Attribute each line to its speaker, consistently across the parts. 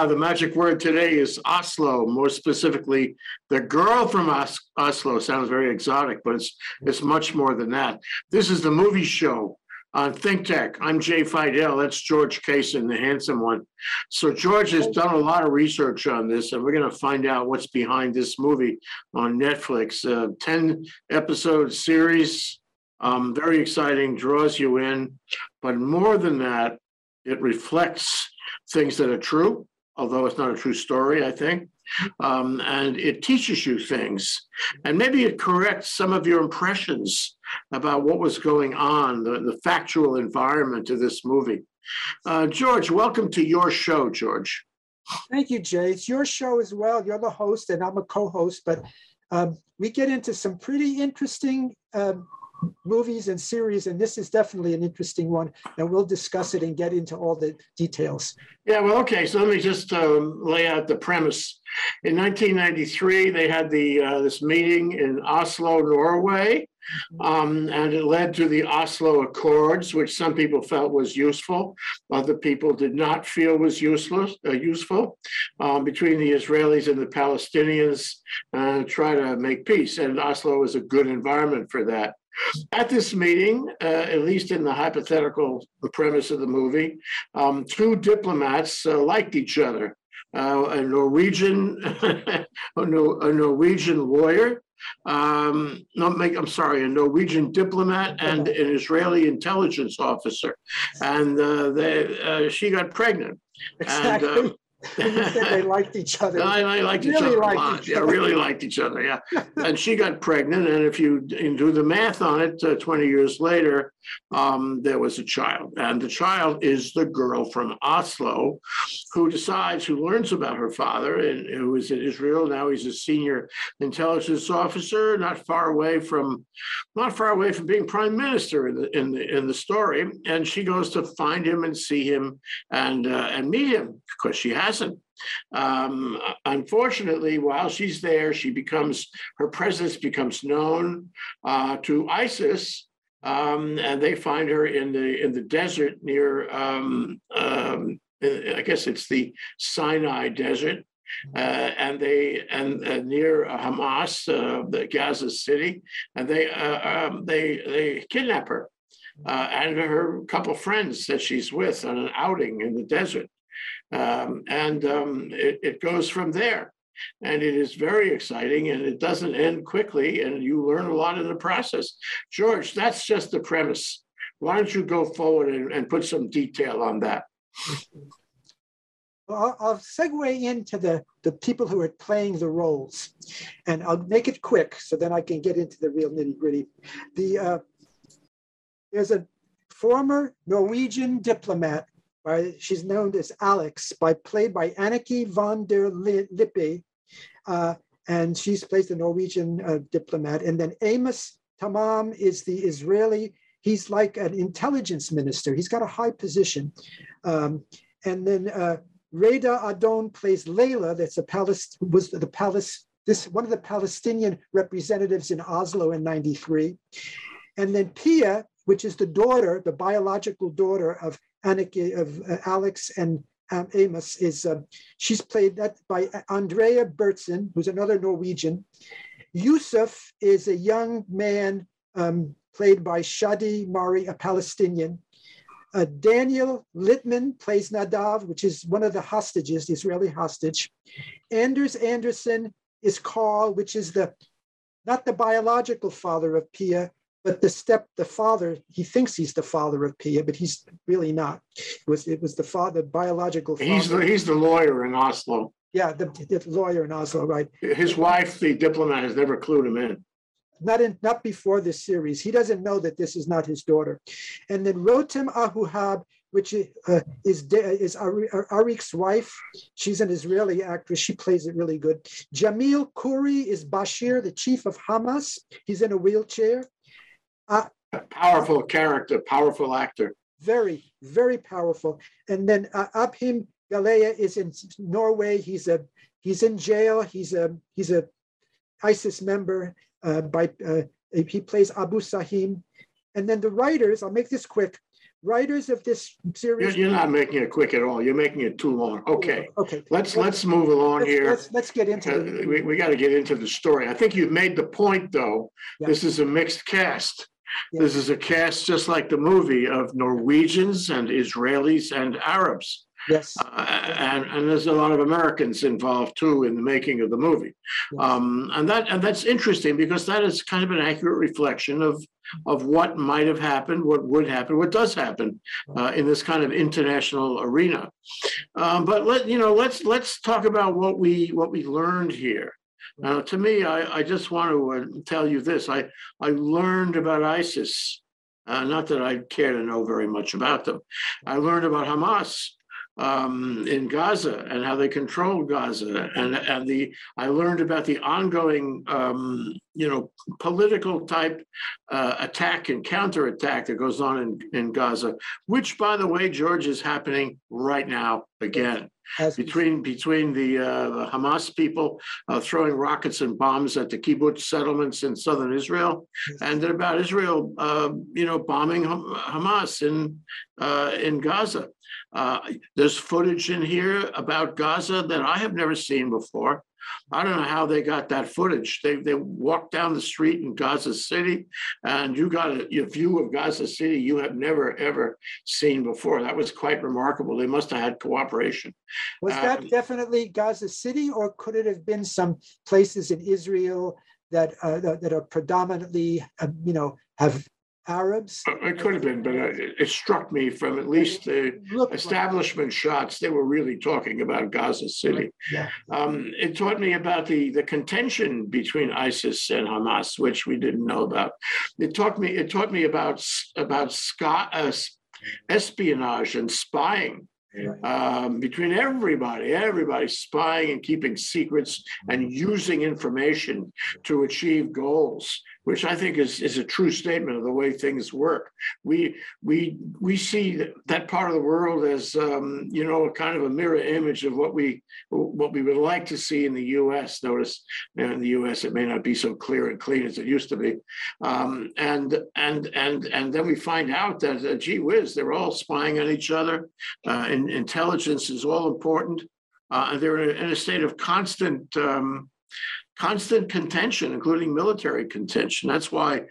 Speaker 1: Ah, the magic word today is Oslo, more specifically, the girl from Os- Oslo. Sounds very exotic, but it's it's much more than that. This is the movie show on Think Tech. I'm Jay Fidell. That's George Kaysen, the handsome one. So George has done a lot of research on this, and we're going to find out what's behind this movie on Netflix. Uh, Ten episode series, um, very exciting, draws you in, but more than that, it reflects things that are true, although it's not a true story, I think. Um, and it teaches you things. And maybe it corrects some of your impressions about what was going on, the, the factual environment of this movie. Uh, George, welcome to your show, George.
Speaker 2: Thank you, Jay. It's your show as well. You're the host, and I'm a co host, but um, we get into some pretty interesting um, movies and series, and this is definitely an interesting one. And we'll discuss it and get into all the details.
Speaker 1: Yeah, well, okay. So let me just um, lay out the premise. In 1993, they had the uh, this meeting in Oslo, Norway, um, and it led to the Oslo Accords, which some people felt was useful, other people did not feel was useless, uh, useful, um, between the Israelis and the Palestinians, uh, try to make peace. And Oslo was a good environment for that. At this meeting, uh, at least in the hypothetical the premise of the movie, um, two diplomats uh, liked each other. Uh, a Norwegian, a, Norwegian lawyer, um, no, make, I'm sorry, a Norwegian diplomat and an Israeli intelligence officer, and uh, they, uh, she got pregnant. And, uh,
Speaker 2: Exactly. When you said they liked each other.
Speaker 1: I, I liked each
Speaker 2: Really
Speaker 1: other a
Speaker 2: liked
Speaker 1: lot.
Speaker 2: each
Speaker 1: Yeah,
Speaker 2: other.
Speaker 1: really liked each other. Yeah, and she got pregnant, and if you do the math on it, uh, twenty years later, um, there was a child, and the child is the girl from Oslo, who decides, who learns about her father, and who is in Israel now. He's a senior intelligence officer, not far away from, not far away from being prime minister in the in the in the story. And she goes to find him and see him and uh, and meet him because she hasn't. Um, unfortunately, while she's there, she becomes her presence becomes known uh, to ISIS, um, and they find her in the in the desert near. Um, um, I guess it's the Sinai Desert, uh, and they and uh, near Hamas, uh, the Gaza City, and they uh, um, they they kidnap her uh, and her couple friends that she's with on an outing in the desert. Um, and um, it, it goes from there. And it is very exciting and it doesn't end quickly, and you learn a lot in the process. George, that's just the premise. Why don't you go forward and, and put some detail on that?
Speaker 2: Well, I'll, segue into the, the people who are playing the roles, and I'll make it quick so then I can get into the real nitty gritty. The uh, there's a former Norwegian diplomat, by, she's known as Alex, by played by Anneke van der Li- Lippe, uh, and she's plays the Norwegian uh, diplomat. And then Amos Tamam is the Israeli. He's like an intelligence minister. He's got a high position. Um, and then uh, Raida Adon plays Layla. That's a palace was the palace this one of the Palestinian representatives in Oslo in '93, and then Pia, which is the daughter, the biological daughter of Anneke of uh, Alex and um, Amos, is uh, she's played that by Andrea Berntzen, who's another Norwegian. Yusuf is a young man um, played by Shadi Mari, a Palestinian. Uh, Daniel Litman plays Nadav, which is one of the hostages, the Israeli hostage. Anders Andersen is Carl, which is the not the biological father of Pia, but the step, the father. He thinks he's the father of Pia, but he's really not. It was it was the father, biological father.
Speaker 1: He's the, he's the lawyer in Oslo.
Speaker 2: yeah, the, the lawyer in Oslo, right?
Speaker 1: His wife, the diplomat, has never clued him in.
Speaker 2: not in not before this series. He doesn't know that this is not his daughter. And then Rotem Abuhab, which uh, is de- is Ari- Arik's wife. She's an Israeli actress. She plays it really good. Jamil Khoury is Bashir, the chief of Hamas. He's in a wheelchair. Uh,
Speaker 1: Powerful character, powerful actor.
Speaker 2: very, very powerful. And then uh, Abhim Galea is in Norway. He's a he's in jail. He's a he's a ISIS member. Uh, by uh, he plays Abu Sahim. And then the writers, I'll make this quick. writers of this
Speaker 1: You're,
Speaker 2: series.
Speaker 1: you're not making it quick at all. You're making it too long. Okay,
Speaker 2: Okay.
Speaker 1: let's,
Speaker 2: Well,
Speaker 1: let's move along
Speaker 2: let's-
Speaker 1: here.
Speaker 2: Let's, let's get into
Speaker 1: Uh. We, we got to get into the story. I think you've made the point, though.
Speaker 2: Yeah.
Speaker 1: This is a mixed cast. This is a cast just like the movie of Norwegians and Israelis and Arabs.
Speaker 2: Yes,
Speaker 1: Uh, and, and there's a lot of Americans involved too in the making of the movie.
Speaker 2: Yes.
Speaker 1: Um, and that and that's interesting because that is kind of an accurate reflection of of what might have happened, what would happen, what does happen uh, in this kind of international arena. Um, but let you know, let's let's talk about what we what we learned here. Uh, to me, I, I just want to uh, tell you this: I I learned about ISIS. Uh, not that I care to know very much about them. I learned about Hamas um, in Gaza and how they control Gaza, and and the I learned about the ongoing, um, you know, political type uh, attack and counterattack that goes on in, in Gaza, which, by the way, George, is happening right now again
Speaker 2: as we-
Speaker 1: between between the, uh, the Hamas people uh, throwing rockets and bombs at the kibbutz settlements in southern Israel, and then about Israel, uh, you know, bombing Hamas in uh, in Gaza. Uh, there's footage in here about Gaza that I have never seen before. I don't know how they got that footage. They they walked down the street in Gaza City, and you got a, a view of Gaza City you have never ever seen before. That was quite remarkable. They must have had cooperation.
Speaker 2: Was
Speaker 1: um,
Speaker 2: that definitely Gaza City, or could it have been some places in Israel that uh, that are predominantly, um, you know, have Arabs?
Speaker 1: Uh, It could have been, but uh, it it struck me from at least the
Speaker 2: Look,
Speaker 1: establishment shots, they were really talking about Gaza City.
Speaker 2: Yeah.
Speaker 1: Um, it taught me about the, the contention between ISIS and Hamas, which we didn't know about. It taught me, it taught me about, s- about sca- uh, s- espionage and spying
Speaker 2: Right.
Speaker 1: um, between everybody, everybody spying and keeping secrets and using information to achieve goals, which I think is, is a true statement of the way things work. We we we see that- part of the world as um, you know a kind of a mirror image of what we what we would like to see in the U.S. Notice in the U.S. it may not be so clear and clean as it used to be, um, and and and and then we find out that uh, gee whiz, they're all spying on each other. Uh, and intelligence is all important. Uh, they're in a, in a state of constant, um, constant contention, including military contention. That's why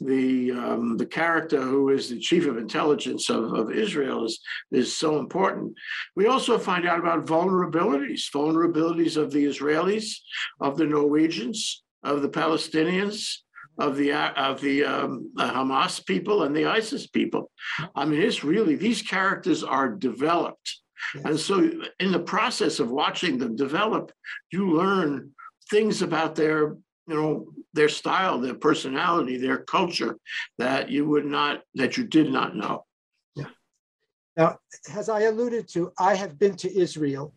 Speaker 1: the um, the character who is the chief of intelligence of, of Israel is is so important. We also find out about vulnerabilities, vulnerabilities of the Israelis, of the Norwegians, of the Palestinians. Of the of the um, Hamas people and the ISIS people, I mean, it's really these characters are developed, and so in the process of watching them develop, you learn things about their, you know, their style, their personality, their culture that you would not, that you did not know.
Speaker 2: yeah Now, as I alluded to, I have been to Israel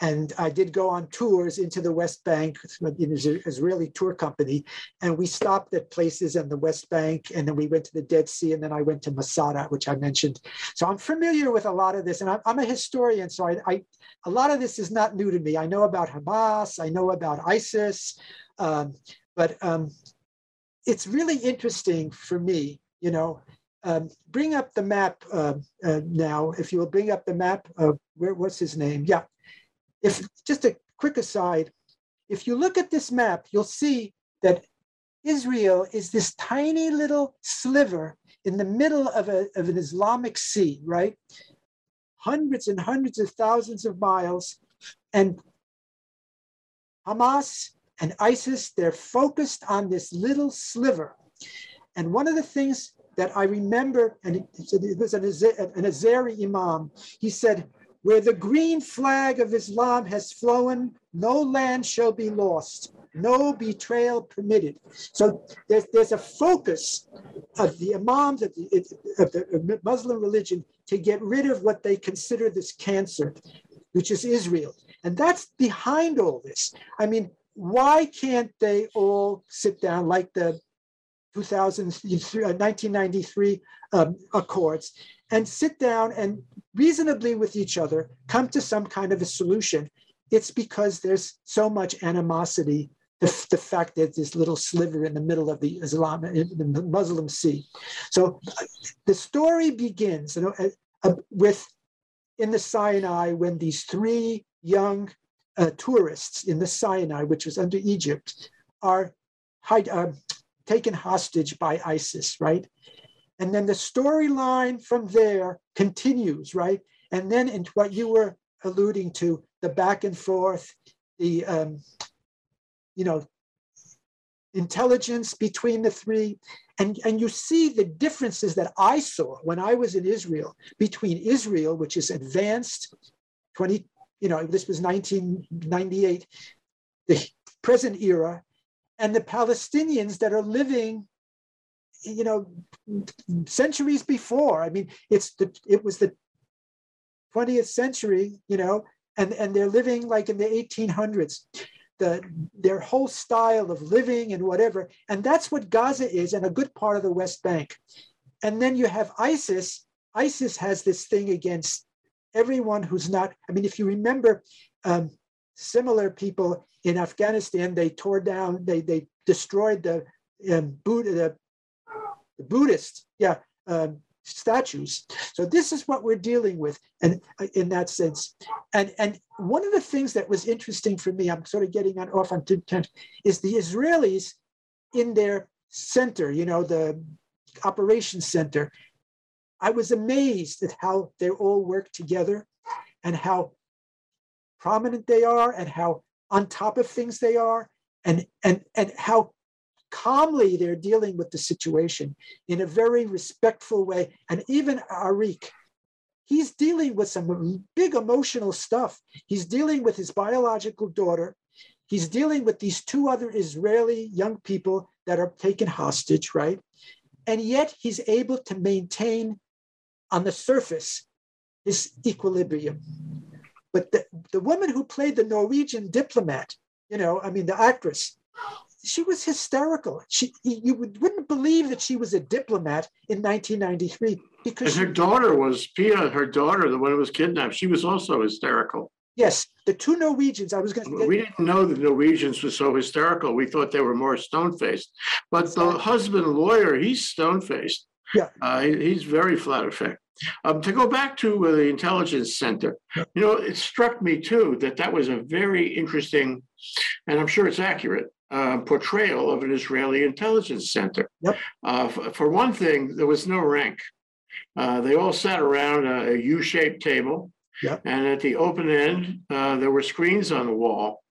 Speaker 2: and I did go on tours into the West Bank, an Israeli tour company, and we stopped at places in the West Bank, and then we went to the Dead Sea, and then I went to Masada, which I mentioned. So I'm familiar with a lot of this, and I'm, I'm a historian, so I, I, a lot of this is not new to me. I know about Hamas, I know about ISIS, um, but um, it's really interesting for me, you know, um, bring up the map uh, uh, now, if you will bring up the map of where, what's his name? Yeah. If just a quick aside, if you look at this map, you'll see that Israel is this tiny little sliver in the middle of, a, of an Islamic sea, right? Hundreds and hundreds of thousands of miles. And Hamas and ISIS, they're focused on this little sliver. And one of the things that I remember, and it was an, an Azari Imam, he said, where the green flag of Islam has flown, no land shall be lost, no betrayal permitted. So there's, there's a focus of the Imams of the, of the Muslim religion to get rid of what they consider this cancer, which is Israel. And that's behind all this. I mean, why can't they all sit down like the 2000, 1993 um, accords and sit down and reasonably with each other come to some kind of a solution? It's because there's so much animosity the, the fact that this little sliver in the middle of the Islam, the Muslim Sea. So the story begins you know, uh, uh, with in the Sinai when these three young uh, tourists in the Sinai, which was under Egypt, are hide, uh, taken hostage by ISIS, right? And then the storyline from there continues, right? And then into what you were alluding to, the back and forth, the um, you know intelligence between the three and and you see the differences that i saw when i was in israel between israel which is advanced 20 you know this was 1998 the present era and the palestinians that are living you know centuries before. I mean it's the it was the 20th century you know and and they're living like in the 1800s the their whole style of living and whatever and that's what gaza is and a good part of the west bank. And then you have isis. Isis has this thing against everyone who's not i mean if you remember um, similar people in afghanistan they tore down they they destroyed the um, Buddha, the, the buddhist yeah um, statues. So this is what we're dealing with, and uh, in that sense, and and one of the things that was interesting for me, I'm sort of getting on off on tangent, is the Israelis in their center, you know, the operations center. I was amazed at how they all work together, and how prominent they are, and how on top of things they are, and and and how calmly they're dealing with the situation in a very respectful way. And even Arik, he's dealing with some big emotional stuff. He's dealing with his biological daughter. He's dealing with these two other Israeli young people that are taken hostage, right? And yet he's able to maintain on the surface his equilibrium. But the, the woman who played the Norwegian diplomat, you know, I mean, the actress, she was hysterical. She you wouldn't believe that she was a diplomat in 1993 because
Speaker 1: and her she, daughter was Pia. Her daughter, the one who was kidnapped, she was also hysterical.
Speaker 2: Yes, the two Norwegians. I was going
Speaker 1: to. We didn't know the Norwegians were so hysterical. We thought they were more stone faced. But the husband lawyer, he's stone faced.
Speaker 2: Yeah,
Speaker 1: uh, he's very flat effect. Um, to go back to uh, the intelligence center, you know, it struck me too that that was a very interesting, and I'm sure it's accurate, uh, portrayal of an Israeli intelligence center.
Speaker 2: Yep.
Speaker 1: Uh, f- for one thing, there was no rank. Uh, they all sat around a a U-shaped table,
Speaker 2: yep.
Speaker 1: and at the open end, uh, there were screens on the wall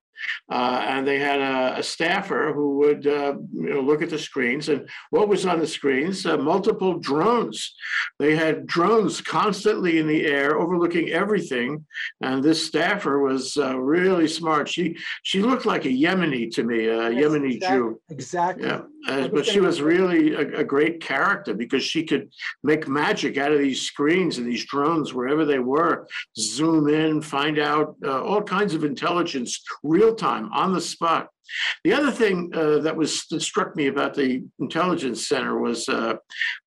Speaker 1: uh, and they had a, a staffer who would uh, you know, look at the screens. And what was on the screens? Uh, multiple drones. They had drones constantly in the air overlooking everything. And this staffer was uh, really smart. She she looked like a Yemeni to me, a yes, Yemeni
Speaker 2: exactly,
Speaker 1: Jew.
Speaker 2: Exactly.
Speaker 1: Yeah. Uh, but she was really a, a, great character because she could make magic out of these screens and these drones wherever they were, zoom in, find out uh, all kinds of intelligence real time on the spot. The other thing uh, that was that struck me about the intelligence center was, uh,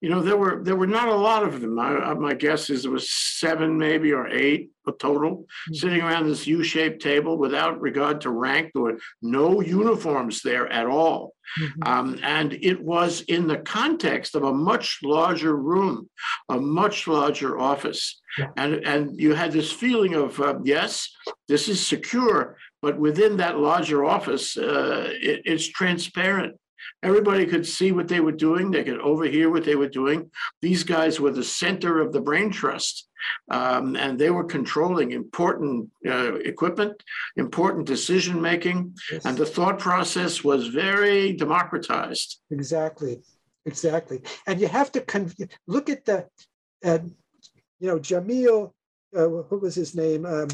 Speaker 1: you know, there were there were not a lot of them. I, my guess is there was seven, maybe or eight total, mm-hmm. sitting around this U-shaped table without regard to rank. There were no uniforms there at all, mm-hmm. um, and it was in the context of a much larger room, a much larger office, yeah. and and you had this feeling of uh, yes, this is secure, but within that larger office, uh, it, it's transparent. Everybody could see what they were doing. They could overhear what they were doing. These guys were the center of the brain trust, um, and they were controlling important uh, equipment, important decision making, yes. and the thought process was very democratized.
Speaker 2: Exactly, exactly. And you have to con- look at the, uh, you know, Jamil. Uh, what was his name? Um,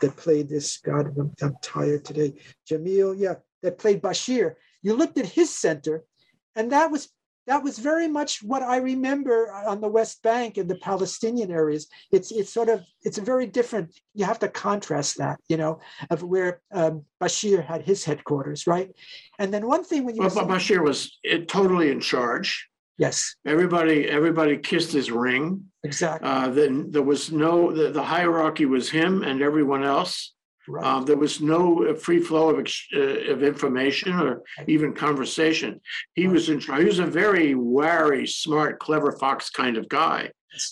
Speaker 2: that played this. God, I'm, I'm tired today. Jamil, yeah, that played Bashir. You looked at his center, and that was that was very much what I remember on the West Bank and the Palestinian areas. It's it's sort of it's a very different. You have to contrast that, you know, of where um, Bashir had his headquarters, right? And then one thing when you
Speaker 1: well, Bashir was totally in charge.
Speaker 2: Yes.
Speaker 1: Everybody everybody kissed his ring.
Speaker 2: Exactly.
Speaker 1: Uh, then there was no the, the hierarchy was him and everyone else.
Speaker 2: Right.
Speaker 1: Um, there was no uh, free flow of, uh, of information or even conversation. He was in charge. He was a very wary, smart, clever fox kind of guy.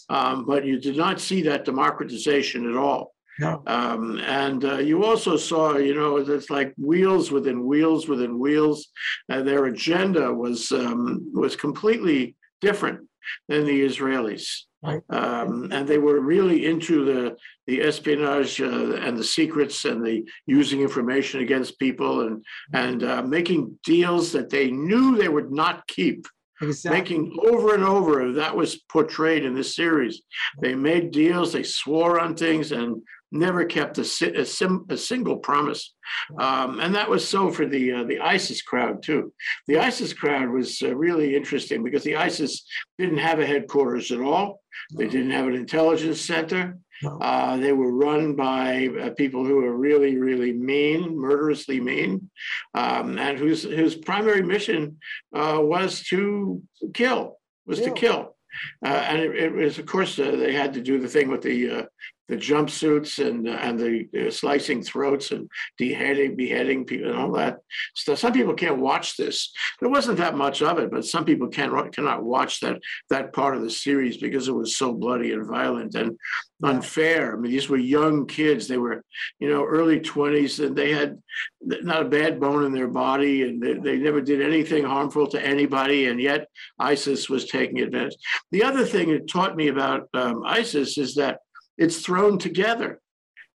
Speaker 1: Um, but you did not see that democratization at all.
Speaker 2: No.
Speaker 1: Um, and uh, you also saw, you know, it's like wheels within wheels within wheels. Uh, their agenda was um, was completely different than the Israelis.
Speaker 2: Right.
Speaker 1: Um, and they were really into the the espionage uh, and the secrets and the using information against people and and uh, making deals that they knew they would not keep
Speaker 2: Exactly.
Speaker 1: making over and over that was portrayed in this series they made deals they swore on things and never kept a, a, sim, a single promise. Um, and that was so for the uh, the isis crowd too. The isis crowd was uh, really interesting because the isis didn't have a headquarters at all. They didn't have an intelligence center. Uh, they were run by uh, people who were really, really mean, murderously mean, um, and whose whose primary mission uh, was to kill, was to
Speaker 2: Kill.
Speaker 1: kill. Uh, and it, it was, of course, uh, they had to do the thing with the uh, the jumpsuits and and the slicing throats and beheading beheading people and all that stuff. Some people can't watch this. There wasn't that much of it, but some people can't cannot watch that that part of the series because it was so bloody and violent and unfair. I mean, these were young kids. They were, you know, early 20s, and they had not a bad bone in their body, and they, they never did anything harmful to anybody, and yet ISIS was taking advantage. The other thing it taught me about um, ISIS is that it's thrown together.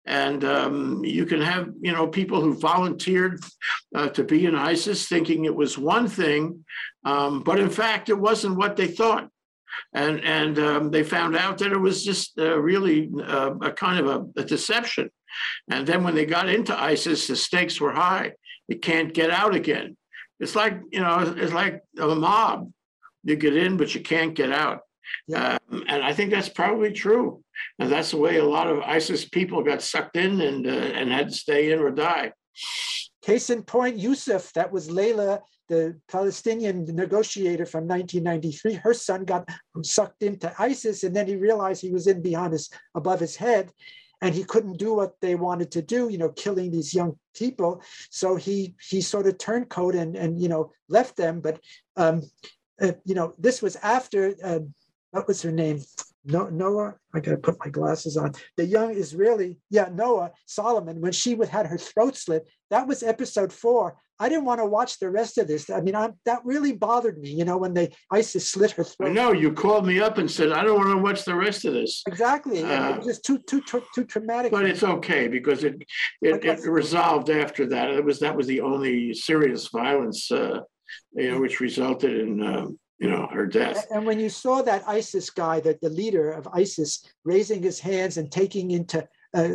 Speaker 1: And um, you can have, you know, people who volunteered uh, to be in ISIS thinking it was one thing, um, but in fact, it wasn't what they thought and and um, they found out that it was just uh, really uh, a kind of a, a, deception. And then when they got into ISIS, the stakes were high. You can't get out again. It's like you know, it's like a mob. You get in, but you can't get out. Um, and I think that's probably true. And that's the way a lot of ISIS people got sucked in and uh, and had to stay in or die.
Speaker 2: Case in point, Yusuf, that was Layla, the Palestinian negotiator from 1993. Her son got sucked into ISIS, and then he realized he was in behind his above his head, and he couldn't do what they wanted to do, you know, killing these young people. So he he sort of turncoat and and you know left them. But um, uh, you know, this was after uh, what was her name? No, Noah, I gotta put my glasses on. The young Israeli, yeah, Noah Solomon, when she would, had her throat slit, that was episode four. I didn't want to watch the rest of this. I mean, I, that really bothered me, you know, when they ISIS slit her throat.
Speaker 1: I know you called me up and said I don't want to watch the rest of this.
Speaker 2: Exactly,
Speaker 1: Uh,
Speaker 2: it was just too too too, too traumatic.
Speaker 1: But it's okay because it it, it resolved after that. It was that was the only serious violence, uh, you know, which resulted in um, you know her death.
Speaker 2: And when you saw that ISIS guy, that the leader of ISIS, raising his hands and taking into uh,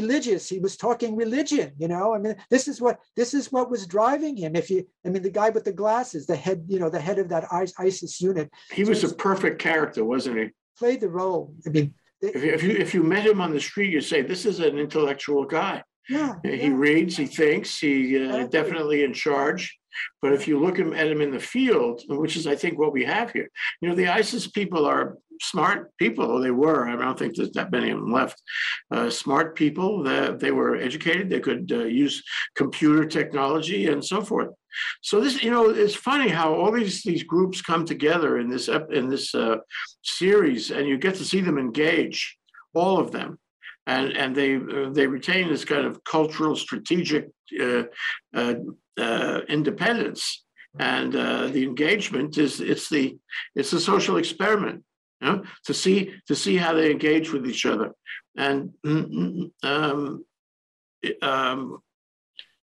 Speaker 2: religious, he was talking religion. You know, I mean, this is what this is what was driving him. If you, I mean, the guy with the glasses, the head, you know, the head of that ISIS unit,
Speaker 1: He was a perfect character, wasn't he?
Speaker 2: played the role. I mean,
Speaker 1: If you, if you if you met him on the street, you say this is an intellectual guy.
Speaker 2: yeah,
Speaker 1: He
Speaker 2: yeah.
Speaker 1: reads, he thinks, he uh, definitely in charge. But if you look at them in the field, which is I think what we have here, you know, the ISIS people are smart people. They were. I don't think there's that many of them left. Uh, smart people. That they were educated. They could uh, use computer technology and so forth. So this, you know, it's funny how all these these groups come together in this in this uh, series, and you get to see them engage, all of them, and and they uh, they retain this kind of cultural, strategic uh, independence, and uh, the engagement is it's the it's a social experiment, you know, to see to see how they engage with each other, and mm, mm, um, um,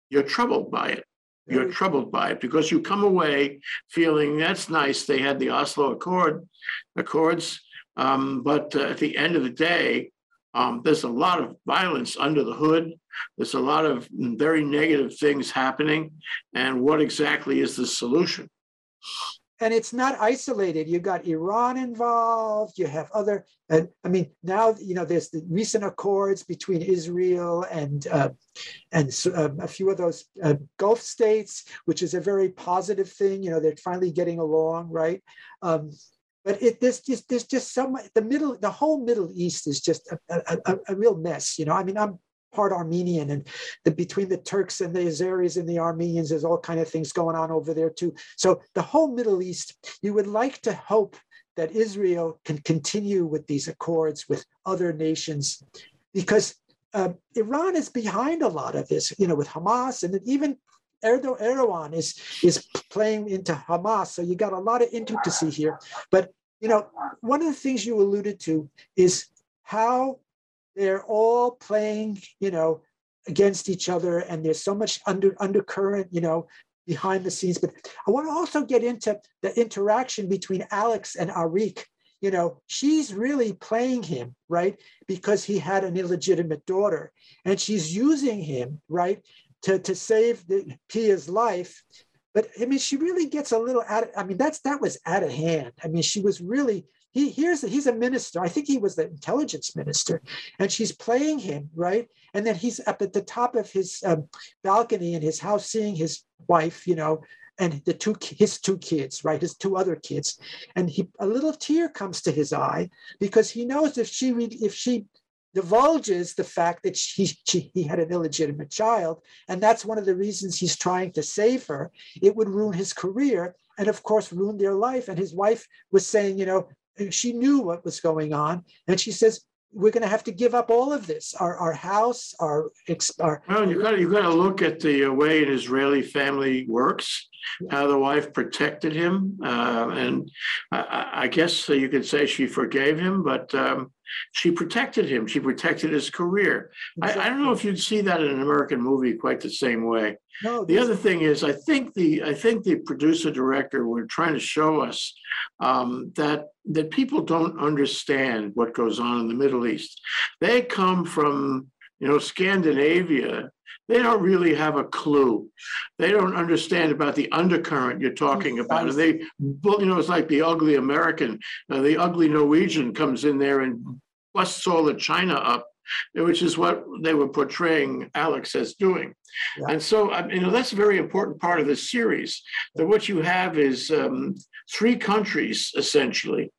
Speaker 1: you're troubled by it you're troubled by it because you come away feeling that's nice. They had the Oslo Accord Accords, um, but uh, at the end of the day, um, there's a lot of violence under the hood. There's a lot of very negative things happening, and what exactly is the solution?
Speaker 2: and it's not isolated. You've got Iran involved. You have other. and I mean, now you know there's the recent accords between Israel and uh, and um, a few of those uh, Gulf states, which is a very positive thing. You know, they're finally getting along, right? Um, but it there's just there's just so much. The middle, the whole Middle East is just a, a, a, a real mess. You know, I mean, I'm part Armenian, and the, between the Turks and the Azeris and the Armenians, there's all kind of things going on over there too. So the whole Middle East, you would like to hope that Israel can continue with these accords with other nations, because uh, Iran is behind a lot of this, you know, with Hamas and even Erdogan is is playing into Hamas. So you got a lot of intricacy here. But you know, one of the things you alluded to is how they're all playing, you know, against each other, and there's so much under undercurrent, you know, behind the scenes. But I want to also get into the interaction between Alex and Arik. You know, she's really playing him, right? Because he had an illegitimate daughter, and she's using him, right, to, to save the, Pia's life. But I mean, she really gets a little out of, I mean, that's that was out of hand. I mean, she was really he here's he's a minister. I think he was the intelligence minister, and she's playing him right. And then he's up at the top of his um, balcony in his house, seeing his wife, you know, and the two his two kids, right, his two other kids, and he a little tear comes to his eye because he knows if she if she divulges the fact that she, she, he had an illegitimate child, and that's one of the reasons he's trying to save her. It would ruin his career, and of course, ruin their life. And his wife was saying, you know, she knew what was going on, and she says, "We're going to have to give up all of this, our our house, our." our
Speaker 1: well, you got you got to look at the uh, way an Israeli family works how the wife protected him. Uh, and I, I, guess you could say she forgave him, but um, she protected him. She protected his career. Exactly. I, I, don't know if you'd see that in an American movie quite the same way. No, the other thing is, I think the I think the producer director were trying to show us um, that that people don't understand what goes on in the Middle East. They come from you know Scandinavia they don't really have a clue. They don't understand about the undercurrent you're talking about. And they, you know, it's like the ugly American, uh, the ugly Norwegian comes in there and busts all the China up which is what they were portraying Alex as doing. Yeah. And so, you know, that's a very important part of the series. That what you have is um, three countries essentially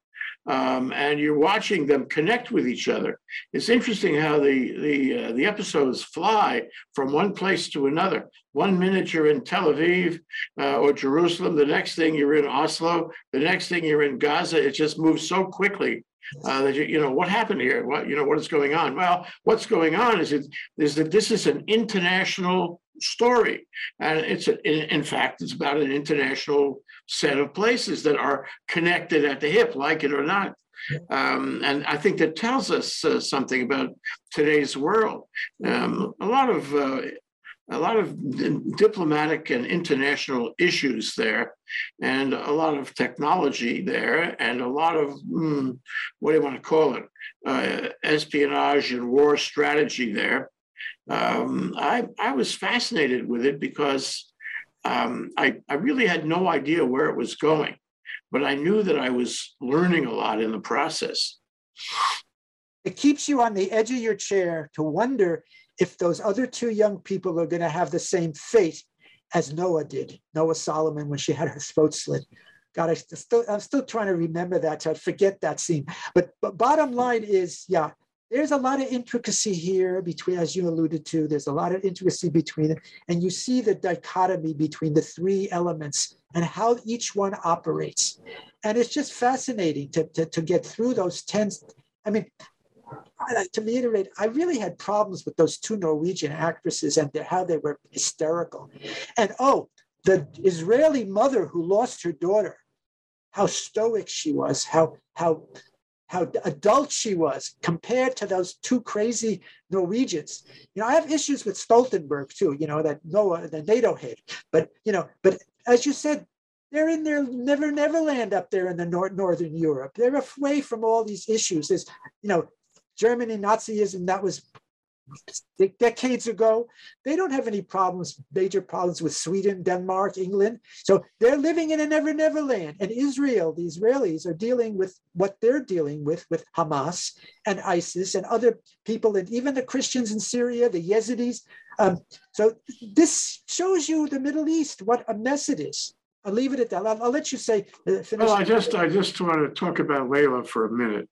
Speaker 1: um, and you're watching them connect with each other. It's interesting how the the uh, the episodes fly from one place to another. One minute you're in Tel Aviv uh, or Jerusalem, the next thing you're in Oslo, the next thing you're in Gaza. It just moves so quickly uh, that you, you know what happened here. What you know what is going on? Well, what's going on is it is that this is an international story, and it's a, in, in fact it's about an international set of places that are connected at the hip, like it or not. Um, and I think that tells us uh, something about today's world. Um, a lot of uh, a lot of diplomatic and international issues there, and a lot of technology there, and a lot of mm, what do you want to call it, uh, espionage and war strategy there. Um, I I was fascinated with it because um, I, I really had no idea where it was going, but I knew that I was learning a lot in the process.
Speaker 2: It keeps you on the edge of your chair to wonder if those other two young people are going to have the same fate as Noah did, Noah Solomon, when she had her throat slit. God, I still, I'm still trying to remember that, to forget that scene. But, but bottom line is, yeah, there's a lot of intricacy here between, as you alluded to, there's a lot of intricacy between. And you see the dichotomy between the three elements and how each one operates. And it's just fascinating to, to, to get through those 10. I mean, to reiterate, I really had problems with those two Norwegian actresses and how they were hysterical. And oh, the Israeli mother who lost her daughter, how stoic she was, how how how adult she was compared to those two crazy Norwegians. You know, I have issues with Stoltenberg too, you know, that Noah, the NATO head. But, you know, but as you said, they're in their never, never land up there in the nor- Northern Europe. They're away from all these issues. There's, you know, Germany, Nazism, that was decades ago. They don't have any problems, major problems with Sweden, Denmark, England. So they're living in a never, never land. And Israel, the Israelis are dealing with what they're dealing with, with Hamas and ISIS and other people, and even the Christians in Syria, the Yazidis. Um, so this shows you the Middle East, what a mess it is. I'll leave it at that. I'll, I'll let you say.
Speaker 1: Uh, well, I just, I just want to talk about Layla for a minute.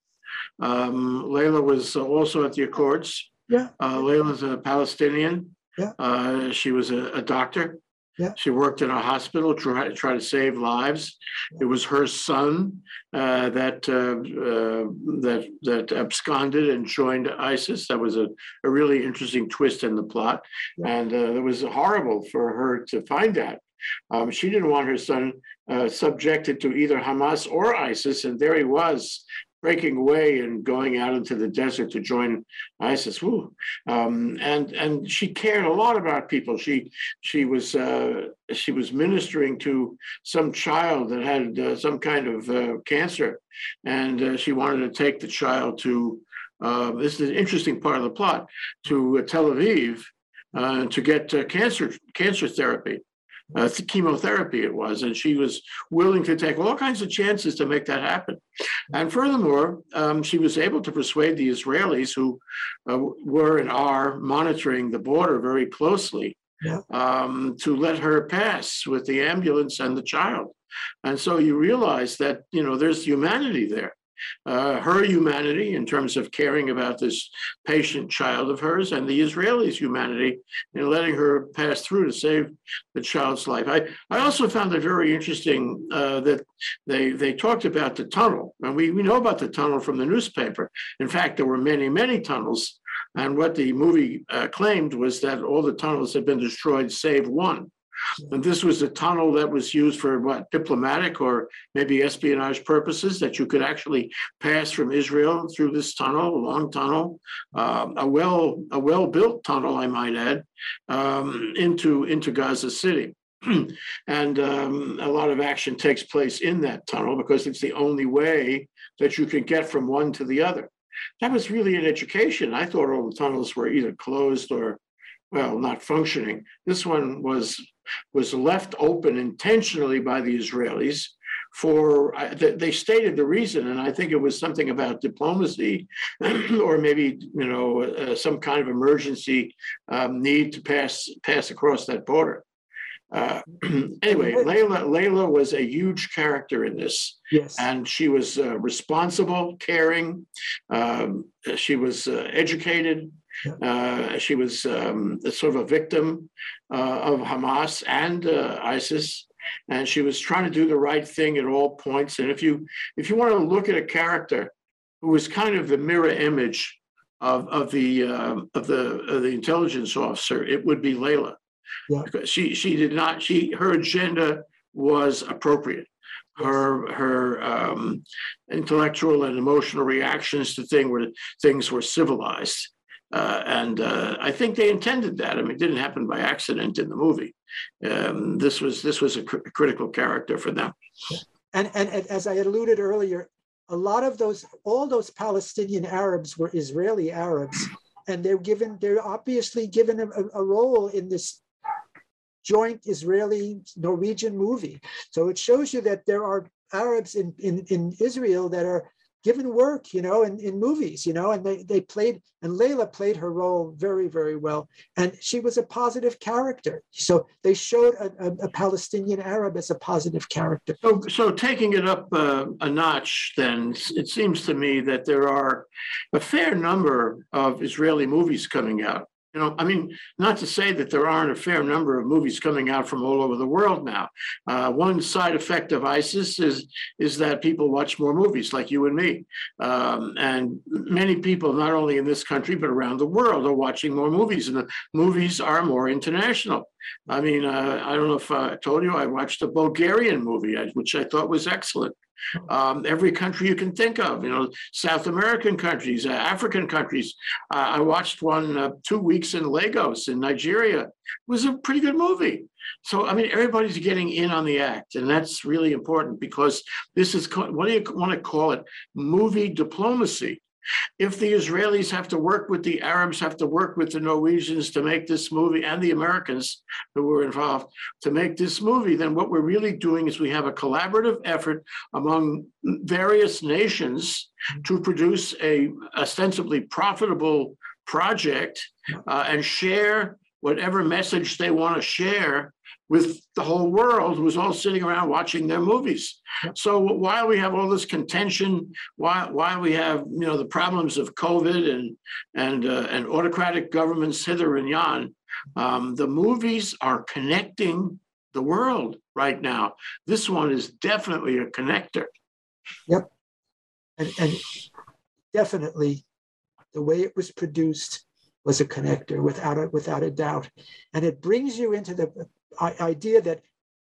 Speaker 1: Um, Layla was also at the Accords
Speaker 2: Yeah.
Speaker 1: Uh, Layla's a Palestinian.
Speaker 2: Yeah.
Speaker 1: Uh, she was a, a doctor.
Speaker 2: Yeah.
Speaker 1: She worked in a hospital to try, try to save lives. It was her son uh, that uh, uh, that that absconded and joined ISIS. That was a, a really interesting twist in the plot,
Speaker 2: Yeah.
Speaker 1: and uh, it was horrible for her to find out. Um, she didn't want her son uh, subjected to either Hamas or ISIS, and there he was breaking away and going out into the desert to join ISIS. Woo. Um, and and she cared a lot about people. She she was uh, she was ministering to some child that had uh, some kind of uh, cancer, and uh, she wanted to take the child to. Uh, this is an interesting part of the plot to uh, Tel Aviv uh, to get cancer cancer therapy uh, chemotherapy it was, and she was willing to take all kinds of chances to make that happen. And furthermore, um, she was able to persuade the Israelis, who uh, were and are monitoring the border very closely,
Speaker 2: Yeah.
Speaker 1: um, to let her pass with the ambulance and the child. And so you realize that you know there's humanity there. Uh, her humanity in terms of caring about this patient child of hers, and the Israelis' humanity in letting her pass through to save the child's life. I, I also found it very interesting uh, that they they talked about the tunnel, and we, we know about the tunnel from the newspaper. In fact, there were many many tunnels, and what the movie uh, claimed was that all the tunnels had been destroyed save one. And this was a tunnel that was used for what diplomatic or maybe espionage purposes. That you could actually pass from Israel through this tunnel, a long tunnel, um, a well a well built tunnel, I might add, um, into into Gaza City. and um, a lot of action takes place in that tunnel because it's the only way that you can get from one to the other. That was really an education. I thought all the tunnels were either closed or, well, not functioning. This one was was left open intentionally by the Israelis for they stated the reason and i think it was something about diplomacy or maybe you know uh, some kind of emergency um, need to pass pass across that border. Uh, anyway layla layla was a huge character in this.
Speaker 2: Yes.
Speaker 1: and she was uh, responsible caring. Um, she was uh, educated uh, she was um, sort of a victim uh, of hamas and uh, isis. And she was trying to do the right thing at all points. And if you if you want to look at a character who was kind of the mirror image of, of the um of the of the intelligence officer it would be layla.
Speaker 2: Yeah.
Speaker 1: because she she did not she her agenda was appropriate. Her her um, intellectual and emotional reactions to thing were things were civilized uh, and uh, I think they intended that. I mean, it didn't happen by accident in the movie. Um, this was this was a cr- critical character for them.
Speaker 2: And, and, and as I alluded earlier, a lot of those, all those Palestinian Arabs were Israeli Arabs, and they're given, they're obviously given a, a- role in this joint Israeli Norwegian movie. So it shows you that there are Arabs in, in, in Israel that are given work, you know, in, in movies, you know, and they, they played, and Layla played her role very, very well. And she was a positive character. So they showed a, a, a Palestinian Arab as a positive character.
Speaker 1: So, so taking it up uh, a notch, then it seems to me that there are a fair number of Israeli movies coming out. You know, I mean, not to say that there aren't a fair number of movies coming out from all over the world now. Uh, one side effect of ISIS is is that people watch more movies, like you and me, um, and many people, not only in this country but around the world, are watching more movies, and the movies are more international. I mean, uh, I don't know if I told you I watched a Bulgarian movie, which I thought was excellent. Um, every country you can think of, you know, South American countries, uh, African countries. Uh, I watched one uh, two weeks in Lagos in Nigeria. It was a pretty good movie. So, I mean, everybody's getting in on the act, and that's really important because this is what do you want to call it? Movie diplomacy. If the Israelis have to work with the Arabs, have to work with the Norwegians to make this movie, and the Americans who were involved to make this movie, then what we're really doing is we have a collaborative effort among various nations to produce a ostensibly profitable project uh, and share whatever message they want to share with the whole world who's all sitting around watching their movies. So while we have all this contention, while while we have you know the problems of COVID and and uh, and autocratic governments hither and yon, um, the movies are connecting the world right now. This one is definitely a connector.
Speaker 2: Yep, and and definitely the way it was produced was a connector without a, without a doubt. And it brings you into the idea that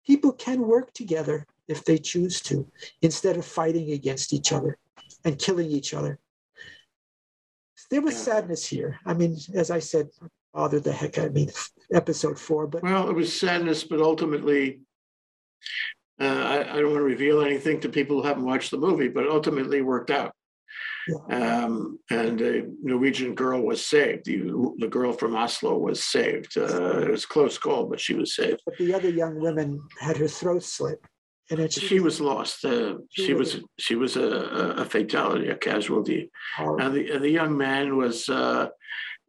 Speaker 2: people can work together if they choose to, instead of fighting against each other and killing each other. There was sadness here. I mean, as I said, bothered the heck I mean, episode four, but
Speaker 1: well, it was sadness, but ultimately, uh, I, I, don't want to reveal anything to people who haven't watched the movie, but ultimately worked out. Um, and a Norwegian girl was saved. The, the girl from Oslo was saved. Uh, it was a close call, but she was saved.
Speaker 2: But the other young woman had her throat slit.
Speaker 1: And it, she, was lost. Uh, she, she was, she was a, a, fatality, a casualty. And the, and the young man was uh,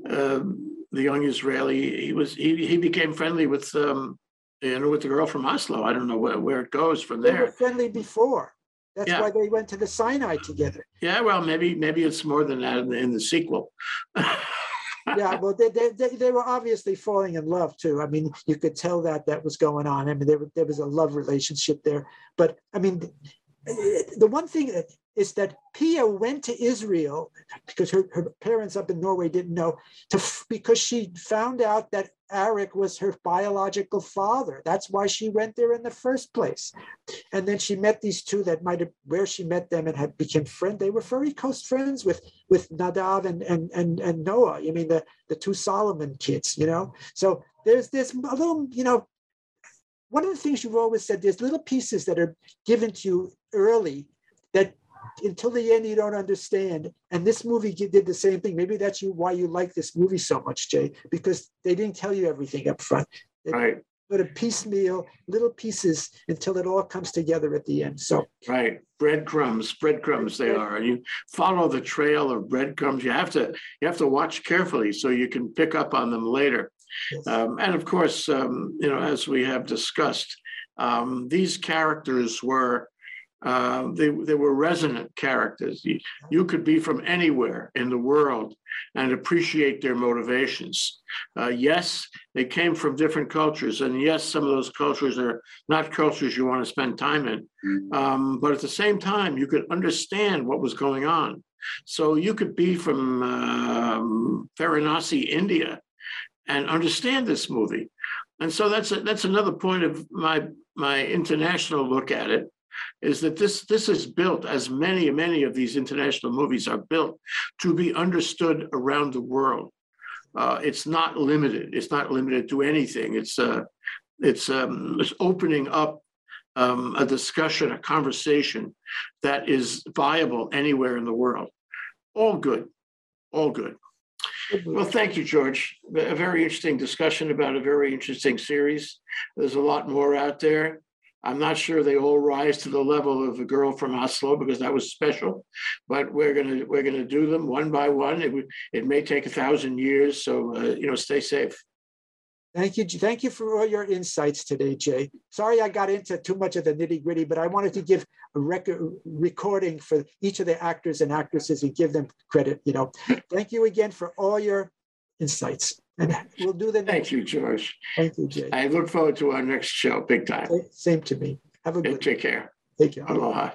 Speaker 1: um, the young Israeli. He was he, he became friendly with um, you know with the girl from Oslo. I don't know where, where it goes from there. They
Speaker 2: were friendly before. That's yeah. why they went to the Sinai together.
Speaker 1: Yeah, well, maybe maybe it's more than that in the, in the sequel.
Speaker 2: yeah, well, they, they, they, they, were obviously falling in love too. I mean, you could tell that that was going on. I mean, there, there was a love relationship there. But I mean, the one thing is that Pia went to Israel because her, her parents up in Norway didn't know to because she found out that Arik was her biological father. That's why she went there in the first place. And then she met these two that might have where she met them and had become friends. They were very close friends with with Nadav and and and, and Noah. You mean the the two Solomon kids, you know? So there's this a little, you know, one of the things you've always said, there's little pieces that are given to you early that until the end you don't understand. And this movie did the same thing. Maybe that's you why you like this movie so much, Jay, because they didn't tell you everything up front. They
Speaker 1: right.
Speaker 2: Put a piecemeal, little pieces until it all comes together at the end. So
Speaker 1: right, breadcrumbs, breadcrumbs they are, and you follow the trail of breadcrumbs. You have to you have to watch carefully so you can pick up on them later. Yes. Um, and of course, um, you know, as we have discussed, um, these characters were uh, they, they were resonant characters. You, you, could be from anywhere in the world and appreciate their motivations. Uh, yes, they came from different cultures, and yes, some of those cultures are not cultures you want to spend time in. Mm. Um, but at the same time, you could understand what was going on. So you could be from um, Varanasi, India, and understand this movie. And so that's a, that's another point of my my international look at it is that this this is built as many many of these international movies are built to be understood around the world. Uh, it's not limited. It's not limited to anything. It's uh, it's um, it's opening up um, a discussion, a conversation that is viable anywhere in the world. All good, all good. Well, thank you, George. A very interesting discussion about a very interesting series. There's a lot more out there. I'm not sure they all rise to the level of the girl from Oslo because that was special, but we're gonna we're gonna do them one by one. It it may take a thousand years, so uh, you know, stay safe.
Speaker 2: Thank you. Thank you for all your insights today, Jay. Sorry I got into too much of the nitty gritty, but I wanted to give a record recording for each of the actors and actresses and give them credit. You know, thank you again for all your insights. We'll do the
Speaker 1: next. Thank you, George.
Speaker 2: Thank you, Jay.
Speaker 1: I look forward to our next show, big time.
Speaker 2: Same to me. Have a good
Speaker 1: Take care.
Speaker 2: Take care.
Speaker 1: Aloha.